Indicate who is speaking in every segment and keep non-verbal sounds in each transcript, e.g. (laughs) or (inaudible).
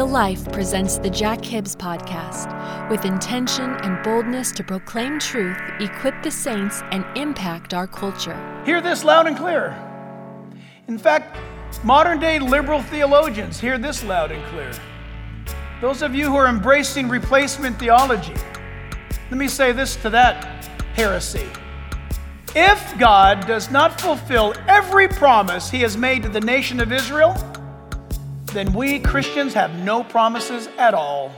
Speaker 1: Real Life presents the Jack Hibbs podcast with intention and boldness to proclaim truth, equip the saints, and impact our culture.
Speaker 2: Hear this loud and clear. In fact, modern day liberal theologians hear this loud and clear. Those of you who are embracing replacement theology, let me say this to that heresy. If God does not fulfill every promise he has made to the nation of Israel, then we Christians have no promises at all.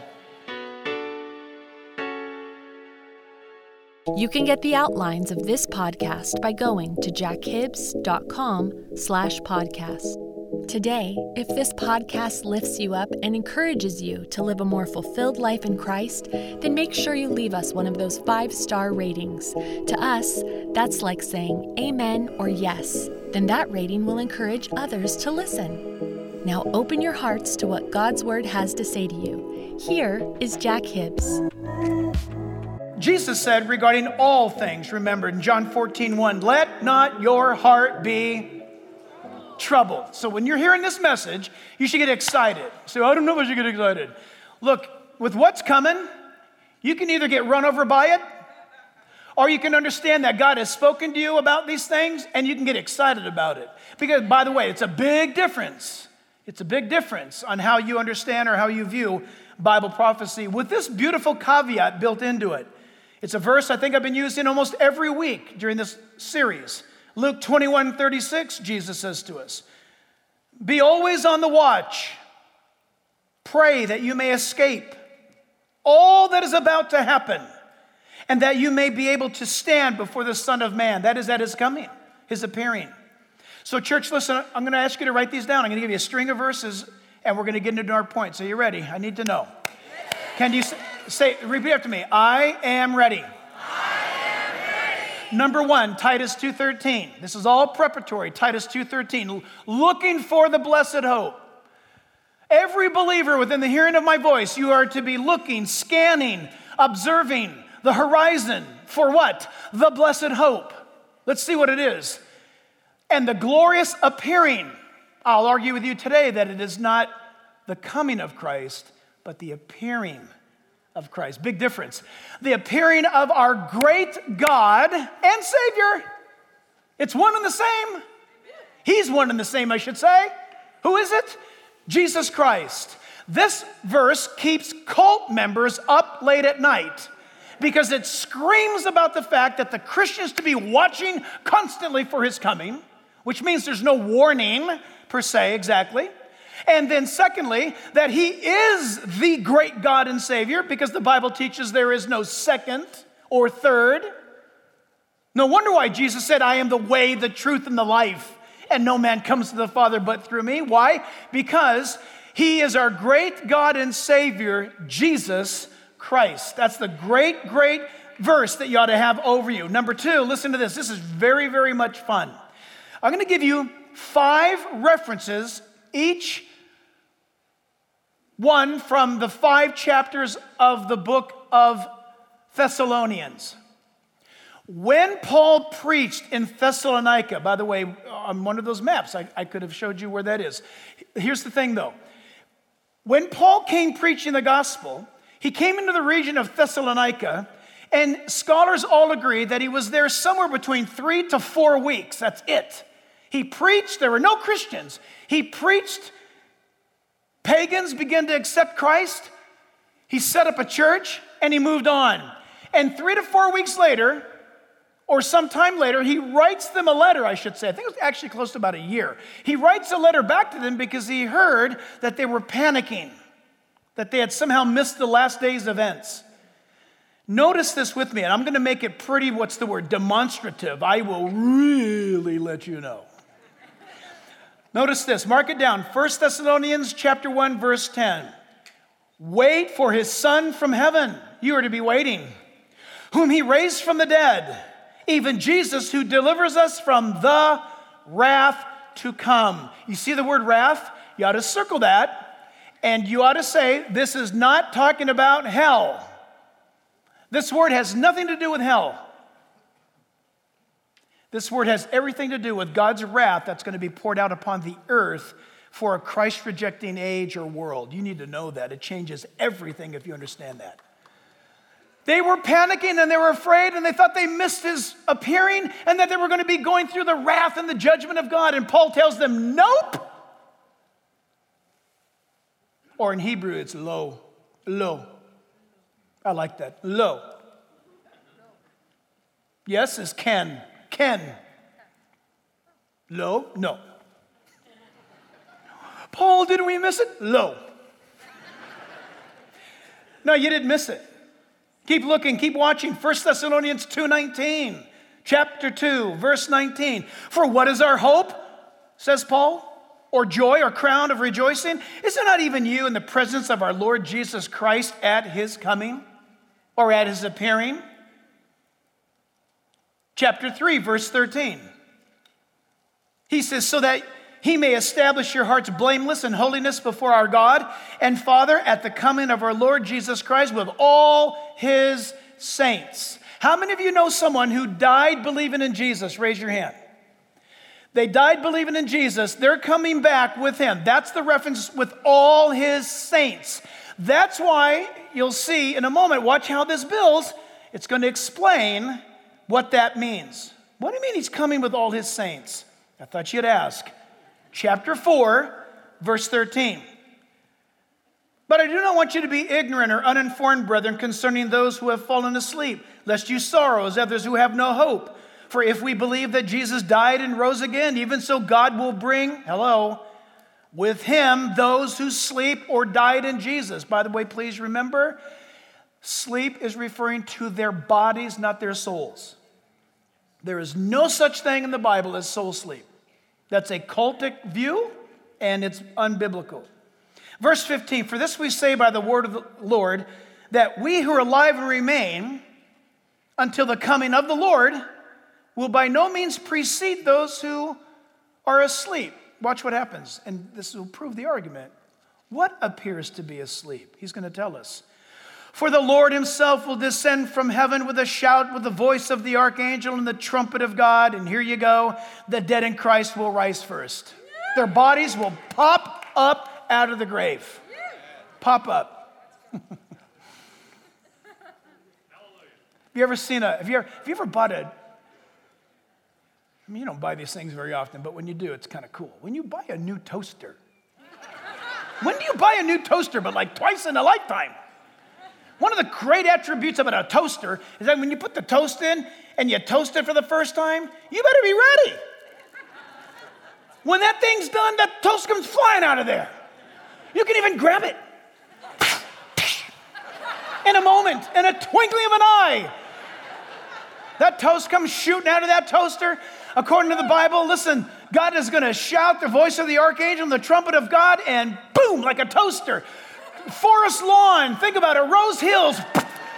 Speaker 1: You can get the outlines of this podcast by going to jackhibbs.com slash podcast. Today, if this podcast lifts you up and encourages you to live a more fulfilled life in Christ, then make sure you leave us one of those five-star ratings. To us, that's like saying amen or yes. Then that rating will encourage others to listen. Now open your hearts to what God's Word has to say to you. Here is Jack Hibbs.
Speaker 2: Jesus said regarding all things, remember in John 14, 1, let not your heart be troubled. So when you're hearing this message, you should get excited. So I don't know if you get excited. Look, with what's coming, you can either get run over by it, or you can understand that God has spoken to you about these things and you can get excited about it. Because, by the way, it's a big difference it's a big difference on how you understand or how you view Bible prophecy with this beautiful caveat built into it. It's a verse I think I've been using almost every week during this series. Luke 21 36, Jesus says to us, Be always on the watch. Pray that you may escape all that is about to happen and that you may be able to stand before the Son of Man. That is at his coming, his appearing. So, church, listen, I'm going to ask you to write these down. I'm going to give you a string of verses, and we're going to get into our points. Are you ready? I need to know. Can you say, repeat after me? I am ready. Number one, Titus 2.13. This is all preparatory. Titus 2.13. Looking for the blessed hope. Every believer within the hearing of my voice, you are to be looking, scanning, observing the horizon for what? The blessed hope. Let's see what it is and the glorious appearing. I'll argue with you today that it is not the coming of Christ, but the appearing of Christ. Big difference. The appearing of our great God and Savior. It's one and the same. He's one and the same, I should say. Who is it? Jesus Christ. This verse keeps cult members up late at night because it screams about the fact that the Christians to be watching constantly for his coming which means there's no warning per se exactly. And then, secondly, that he is the great God and Savior because the Bible teaches there is no second or third. No wonder why Jesus said, I am the way, the truth, and the life, and no man comes to the Father but through me. Why? Because he is our great God and Savior, Jesus Christ. That's the great, great verse that you ought to have over you. Number two, listen to this. This is very, very much fun. I'm going to give you five references, each one from the five chapters of the book of Thessalonians. When Paul preached in Thessalonica, by the way, on one of those maps, I, I, could have showed you where that is. Here's the thing though. When Paul came preaching the gospel, he came into the region of Thessalonica, and scholars all agree that he was there somewhere between three to four weeks. That's it. He preached, there were no Christians. He preached, pagans began to accept Christ. He set up a church and he moved on. And three to four weeks later, or sometime later, he writes them a letter, I should say. I think it was actually close to about a year. He writes a letter back to them because he heard that they were panicking, that they had somehow missed the last day's events. Notice this with me, and I'm going to make it pretty, what's the word, demonstrative. I will really let you know. Notice this, mark it down. 1 Thessalonians chapter 1 verse 10. Wait for his son from heaven. You are to be waiting. Whom he raised from the dead, even Jesus who delivers us from the wrath to come. You see the word wrath? You ought to circle that and you ought to say this is not talking about hell. This word has nothing to do with hell. This word has everything to do with God's wrath that's going to be poured out upon the earth for a Christ rejecting age or world. You need to know that. It changes everything if you understand that. They were panicking and they were afraid and they thought they missed his appearing and that they were going to be going through the wrath and the judgment of God. And Paul tells them, Nope. Or in Hebrew, it's lo, lo. I like that. Lo. Yes is can. Can. Lo? No. Paul, didn't we miss it? Lo. no, you didn't miss it. Keep looking, keep watching. 1 Thessalonians 2:19. Chapter 2, verse 19. For what is our hope? says Paul or joy or crown of rejoicing? Is it not even you in the presence of our Lord Jesus Christ at his coming? or at his appearing. Chapter 3, verse 13. He says, So that he may establish your hearts blameless in holiness before our God and Father at the coming of our Lord Jesus Christ with all his saints. How many of you know someone who died believing in Jesus? Raise your hand. They died believing in Jesus. They're coming back with him. That's the reference with all his saints. That's why you'll see in a moment, watch how this builds. It's going to explain what that means. What do you mean he's coming with all his saints? I thought you'd ask. Chapter 4, verse 13. But I do not want you to be ignorant or uninformed, brethren, concerning those who have fallen asleep, lest you sorrow as others who have no hope. For if we believe that Jesus died and rose again, even so God will bring, hello, with him those who sleep or died in Jesus. By the way, please remember, sleep is referring to their bodies, not their souls. There is no such thing in the Bible as soul sleep. That's a cultic view and it's unbiblical. Verse 15 For this we say by the word of the Lord, that we who are alive and remain until the coming of the Lord will by no means precede those who are asleep. Watch what happens, and this will prove the argument. What appears to be asleep? He's going to tell us. For the Lord himself will descend from heaven with a shout, with the voice of the archangel and the trumpet of God. And here you go the dead in Christ will rise first. Their bodies will pop up out of the grave. Pop up. have you ever seen a, have you ever, have you ever bought a, I mean, you don't buy these things very often, but when you do, it's kind of cool. When you buy a new toaster, when do you buy a new toaster, but like twice in a lifetime? One of the great attributes about a toaster is that when you put the toast in and you toast it for the first time, you better be ready. When that thing's done, that toast comes flying out of there. You can even grab it in a moment, in a twinkling of an eye. That toast comes shooting out of that toaster, according to the Bible, listen, God is going to shout the voice of the archangel the trumpet of God, and boom, like a toaster. Forest lawn, think about it, Rose Hills.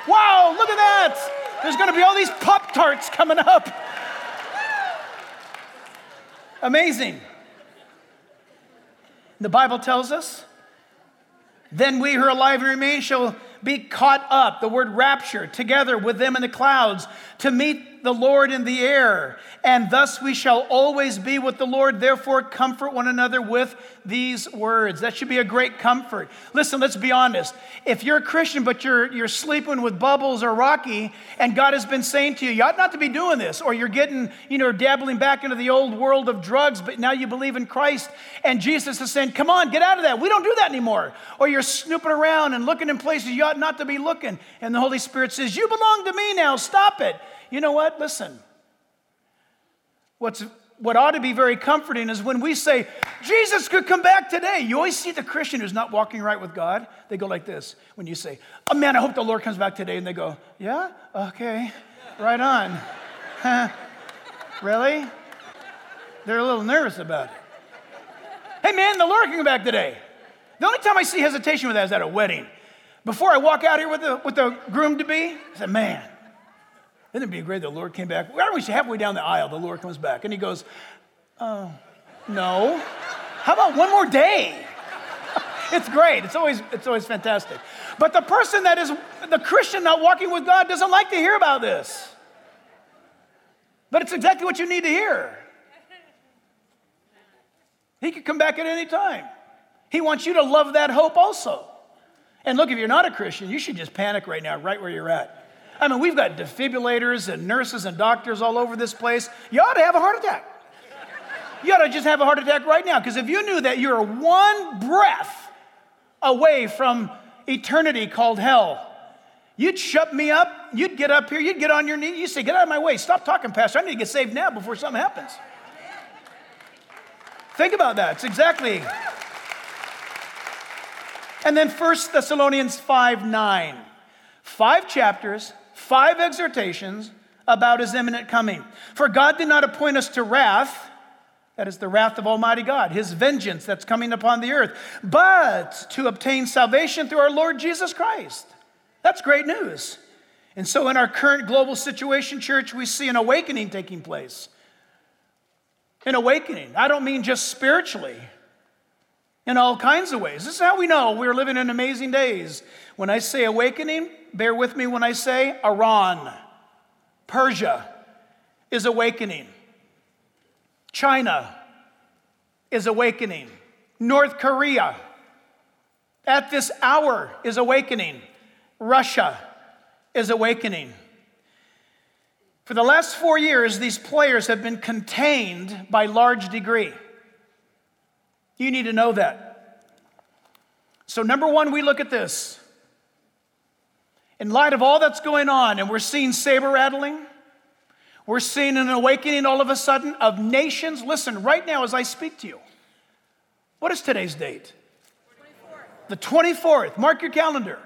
Speaker 2: Wow, look at that. There's going to be all these Pop Tarts coming up. Amazing. The Bible tells us, then we who are alive and remain shall be caught up, the word rapture, together with them in the clouds to meet the Lord in the air, and thus we shall always be with the Lord. Therefore, comfort one another with these words. That should be a great comfort. Listen, let's be honest. If you're a Christian, but you're, you're sleeping with Bubbles or Rocky, and God has been saying to you, you ought not to be doing this, or you're getting, you know, dabbling back into the old world of drugs, but now you believe in Christ, and Jesus is saying, come on, get out of that. We don't do that anymore. Or you're snooping around and looking in places you ought not to be looking, and the Holy Spirit says, You belong to me now, stop it. You know what? Listen. What's, what ought to be very comforting is when we say, Jesus could come back today. You always see the Christian who's not walking right with God. They go like this when you say, Oh man, I hope the Lord comes back today. And they go, Yeah? Okay, right on. (laughs) really? They're a little nervous about it. Hey man, the Lord can come back today. The only time I see hesitation with that is at a wedding. Before I walk out here with the, with the groom to be, I said, Man, wouldn't it be great the Lord came back? Why don't we halfway down the aisle, the Lord comes back? And he goes, Oh, no. How about one more day? (laughs) it's great. It's always, it's always fantastic. But the person that is the Christian not walking with God doesn't like to hear about this. But it's exactly what you need to hear. He could come back at any time. He wants you to love that hope also. And look, if you're not a Christian, you should just panic right now, right where you're at. I mean, we've got defibrillators and nurses and doctors all over this place. You ought to have a heart attack. You ought to just have a heart attack right now, because if you knew that you're one breath away from eternity called hell, you'd shut me up, you'd get up here, you'd get on your knee, you'd say, Get out of my way, stop talking, Pastor. I need to get saved now before something happens. Think about that. It's exactly. And then 1 Thessalonians 5 9. Five chapters, five exhortations about his imminent coming. For God did not appoint us to wrath, that is the wrath of Almighty God, his vengeance that's coming upon the earth, but to obtain salvation through our Lord Jesus Christ. That's great news. And so, in our current global situation, church, we see an awakening taking place. An awakening. I don't mean just spiritually, in all kinds of ways. This is how we know we're living in amazing days. When I say awakening, bear with me when I say Iran, Persia is awakening, China is awakening, North Korea at this hour is awakening, Russia is awakening. For the last four years, these players have been contained by large degree. You need to know that. So, number one, we look at this. In light of all that's going on, and we're seeing saber rattling, we're seeing an awakening all of a sudden of nations. Listen, right now as I speak to you, what is today's date? 24th. The 24th. Mark your calendar.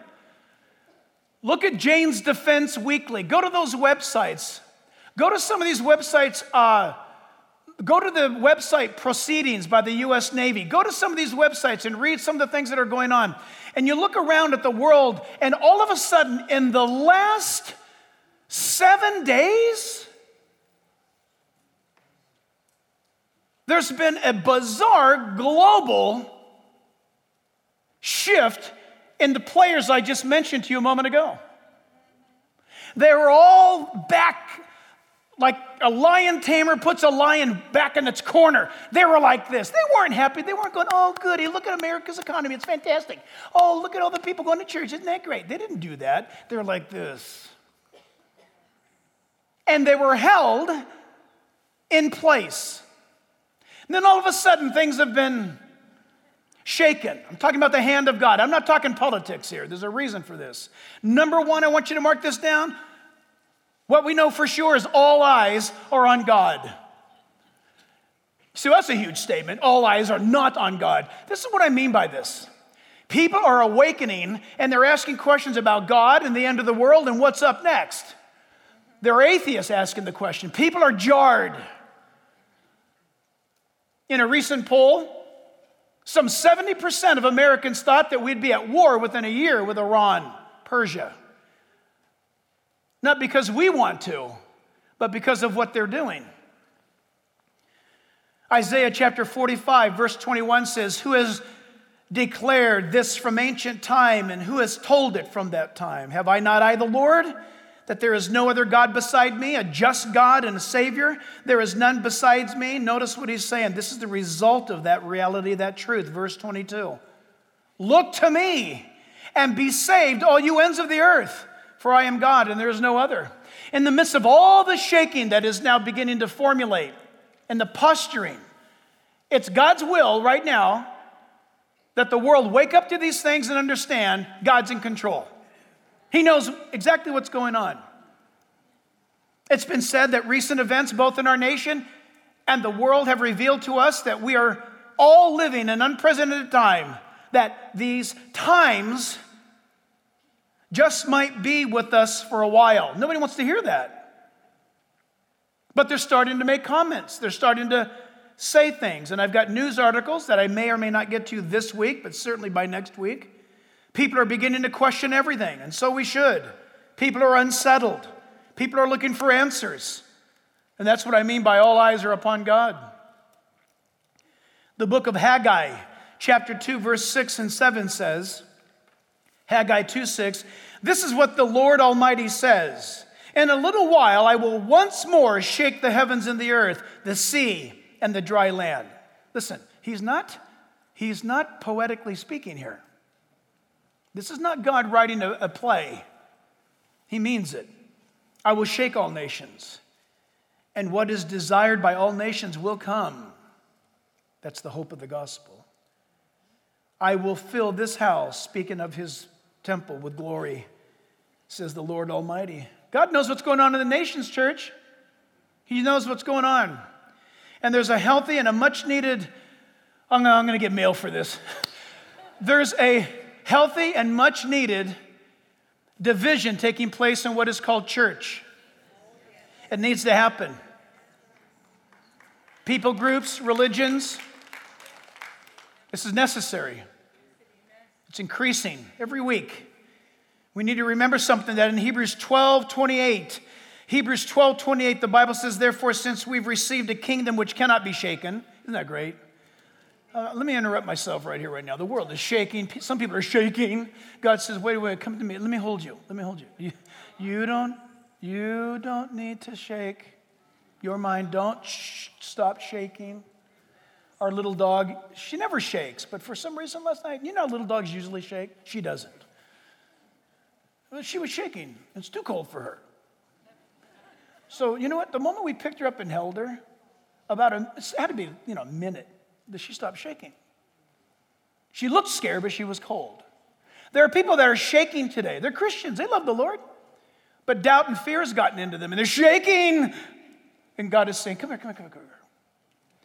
Speaker 2: Look at Jane's Defense Weekly. Go to those websites. Go to some of these websites. Uh, Go to the website Proceedings by the US Navy. Go to some of these websites and read some of the things that are going on. And you look around at the world, and all of a sudden, in the last seven days, there's been a bizarre global shift in the players I just mentioned to you a moment ago. They were all back like a lion tamer puts a lion back in its corner. They were like this. They weren't happy. They weren't going, oh, goody, look at America's economy. It's fantastic. Oh, look at all the people going to church. Isn't that great? They didn't do that. They're like this. And they were held in place. And then all of a sudden, things have been shaken. I'm talking about the hand of God. I'm not talking politics here. There's a reason for this. Number one, I want you to mark this down what we know for sure is all eyes are on God. So that's a huge statement. All eyes are not on God. This is what I mean by this. People are awakening and they're asking questions about God and the end of the world and what's up next. There are atheists asking the question. People are jarred. In a recent poll, some 70% of Americans thought that we'd be at war within a year with Iran, Persia. Not because we want to, but because of what they're doing. Isaiah chapter 45, verse 21 says, Who has declared this from ancient time, and who has told it from that time? Have I not I, the Lord? that there is no other God beside me, a just God and a Savior. There is none besides me. Notice what he's saying. This is the result of that reality, that truth. Verse 22. Look to me and be saved, all you ends of the earth, for I am God and there is no other. In the midst of all the shaking that is now beginning to formulate and the posturing, it's God's will right now that the world wake up to these things and understand God's in control. He knows exactly what's going on. It's been said that recent events, both in our nation and the world, have revealed to us that we are all living an unprecedented time, that these times just might be with us for a while. Nobody wants to hear that. But they're starting to make comments, they're starting to say things. And I've got news articles that I may or may not get to this week, but certainly by next week People are beginning to question everything, and so we should. People are unsettled. People are looking for answers. And that's what I mean by all eyes are upon God. The book of Haggai, chapter 2, verse 6 and 7 says, Haggai 2 6, this is what the Lord Almighty says. In a little while, I will once more shake the heavens and the earth, the sea and the dry land. Listen, he's not, he's not poetically speaking here. This is not God writing a, a play, He means it. I will shake all nations, and what is desired by all nations will come. That's the hope of the gospel. I will fill this house, speaking of his temple, with glory, says the Lord Almighty. God knows what's going on in the nations, church. He knows what's going on. And there's a healthy and a much needed, I'm going to get mail for this. (laughs) There's a healthy and much needed division taking place in what is called church. It needs to happen. People groups, religions, this is necessary. It's increasing every week. We need to remember something that in Hebrews 12 28, Hebrews 12 28, the Bible says, Therefore, since we've received a kingdom which cannot be shaken, isn't that great? Uh, let me interrupt myself right here, right now. The world is shaking. Some people are shaking. God says, wait, wait, come to me. Let me hold you. Let me hold you. You, you don't, you don't need to shake. Your mind, don't sh- stop shaking. Our little dog, she never shakes, but for some reason last night, you know little dogs usually shake? She doesn't. Well, she was shaking. It's too cold for her. So, you know what? The moment we picked her up and held her, about a, it had to be, you know, a minute that she stopped shaking. She looked scared, but she was cold. There are people that are shaking today. They're Christians, they love the Lord, but doubt and fear has gotten into them, and they're shaking. And God is saying, Come here, come here, come here, come here.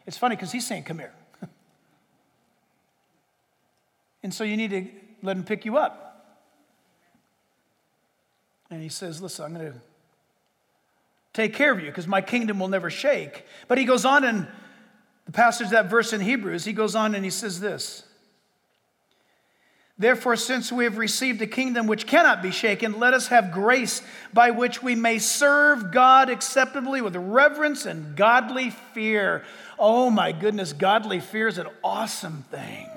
Speaker 2: It's funny because He's saying, Come here. (laughs) and so you need to let Him pick you up. And He says, Listen, I'm going to take care of you because my kingdom will never shake. But He goes on in the passage, that verse in Hebrews, he goes on and he says this Therefore, since we have received a kingdom which cannot be shaken, let us have grace by which we may serve God acceptably with reverence and godly fear. Oh my goodness, godly fear is an awesome thing.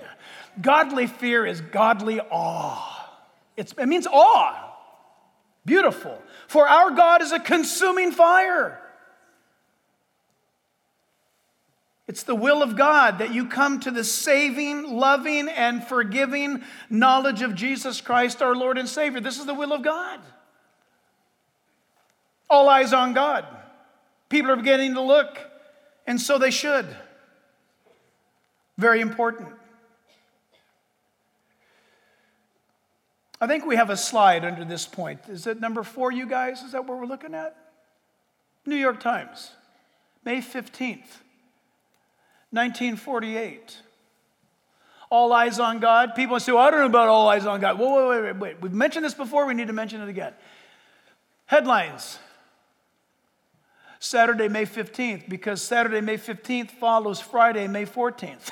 Speaker 2: Godly fear is godly awe. It's, it means awe. Beautiful. For our God is a consuming fire. It's the will of God that you come to the saving, loving, and forgiving knowledge of Jesus Christ, our Lord and Savior. This is the will of God. All eyes on God. People are beginning to look, and so they should. Very important. I think we have a slide under this point. Is it number four, you guys? Is that what we're looking at? New York Times, May 15th. 1948. All eyes on God. People say, well, I don't know about all eyes on God. Whoa, wait, wait, wait, wait. We've mentioned this before. We need to mention it again. Headlines Saturday, May 15th, because Saturday, May 15th follows Friday, May 14th.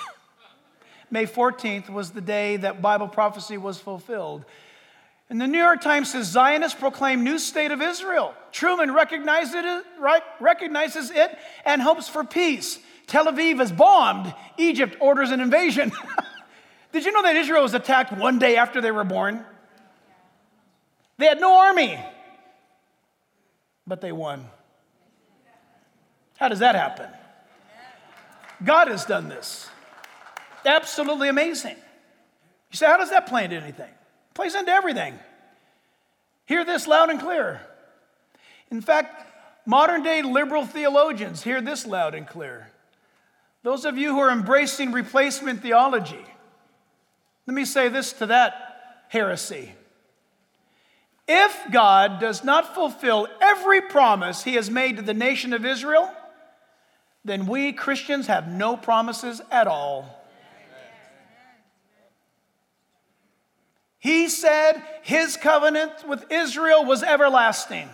Speaker 2: (laughs) May 14th was the day that Bible prophecy was fulfilled. And the New York Times says Zionists proclaim new state of Israel. Truman recognizes it, recognizes it and hopes for peace. Tel Aviv is bombed. Egypt orders an invasion. (laughs) Did you know that Israel was attacked one day after they were born? They had no army. but they won. How does that happen? God has done this. Absolutely amazing. You say, how does that play into anything? It plays into everything. Hear this loud and clear. In fact, modern day liberal theologians hear this loud and clear. Those of you who are embracing replacement theology, let me say this to that heresy. If God does not fulfill every promise he has made to the nation of Israel, then we Christians have no promises at all. He said his covenant with Israel was everlasting.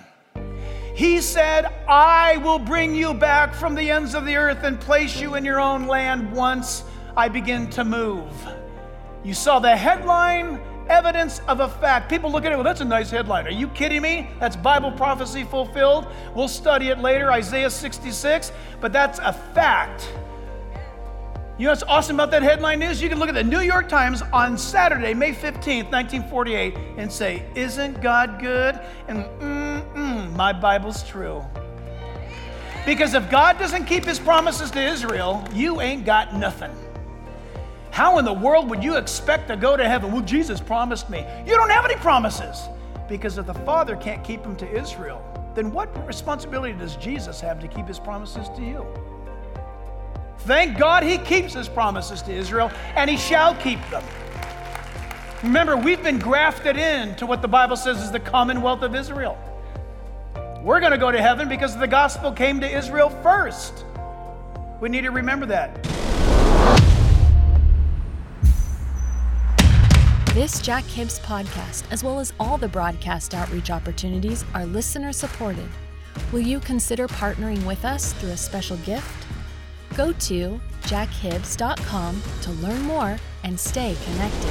Speaker 2: He said, I will bring you back from the ends of the earth and place you in your own land once I begin to move. You saw the headline evidence of a fact. People look at it, well, that's a nice headline. Are you kidding me? That's Bible prophecy fulfilled. We'll study it later, Isaiah 66, but that's a fact. You know what's awesome about that headline news? You can look at the New York Times on Saturday, May 15th, 1948, and say, Isn't God good? And mm-mm, my Bible's true. Because if God doesn't keep his promises to Israel, you ain't got nothing. How in the world would you expect to go to heaven? Well, Jesus promised me. You don't have any promises. Because if the Father can't keep them to Israel, then what responsibility does Jesus have to keep his promises to you? Thank God he keeps his promises to Israel, and he shall keep them. Remember, we've been grafted in to what the Bible says is the commonwealth of Israel. We're going to go to heaven because the gospel came to Israel first. We need to remember that.
Speaker 1: This Jack Hibbs podcast, as well as all the broadcast outreach opportunities, are listener supported. Will you consider partnering with us through a special gift? Go to jackhibbs.com to learn more and stay connected.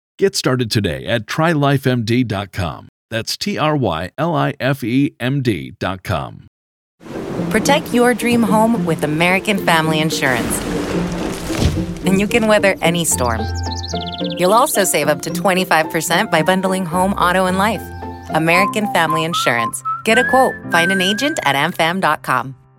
Speaker 3: Get started today at trylifemd.com. That's T R Y L I F E M D.com.
Speaker 4: Protect your dream home with American Family Insurance. And you can weather any storm. You'll also save up to 25% by bundling home, auto, and life. American Family Insurance. Get a quote. Find an agent at amfam.com.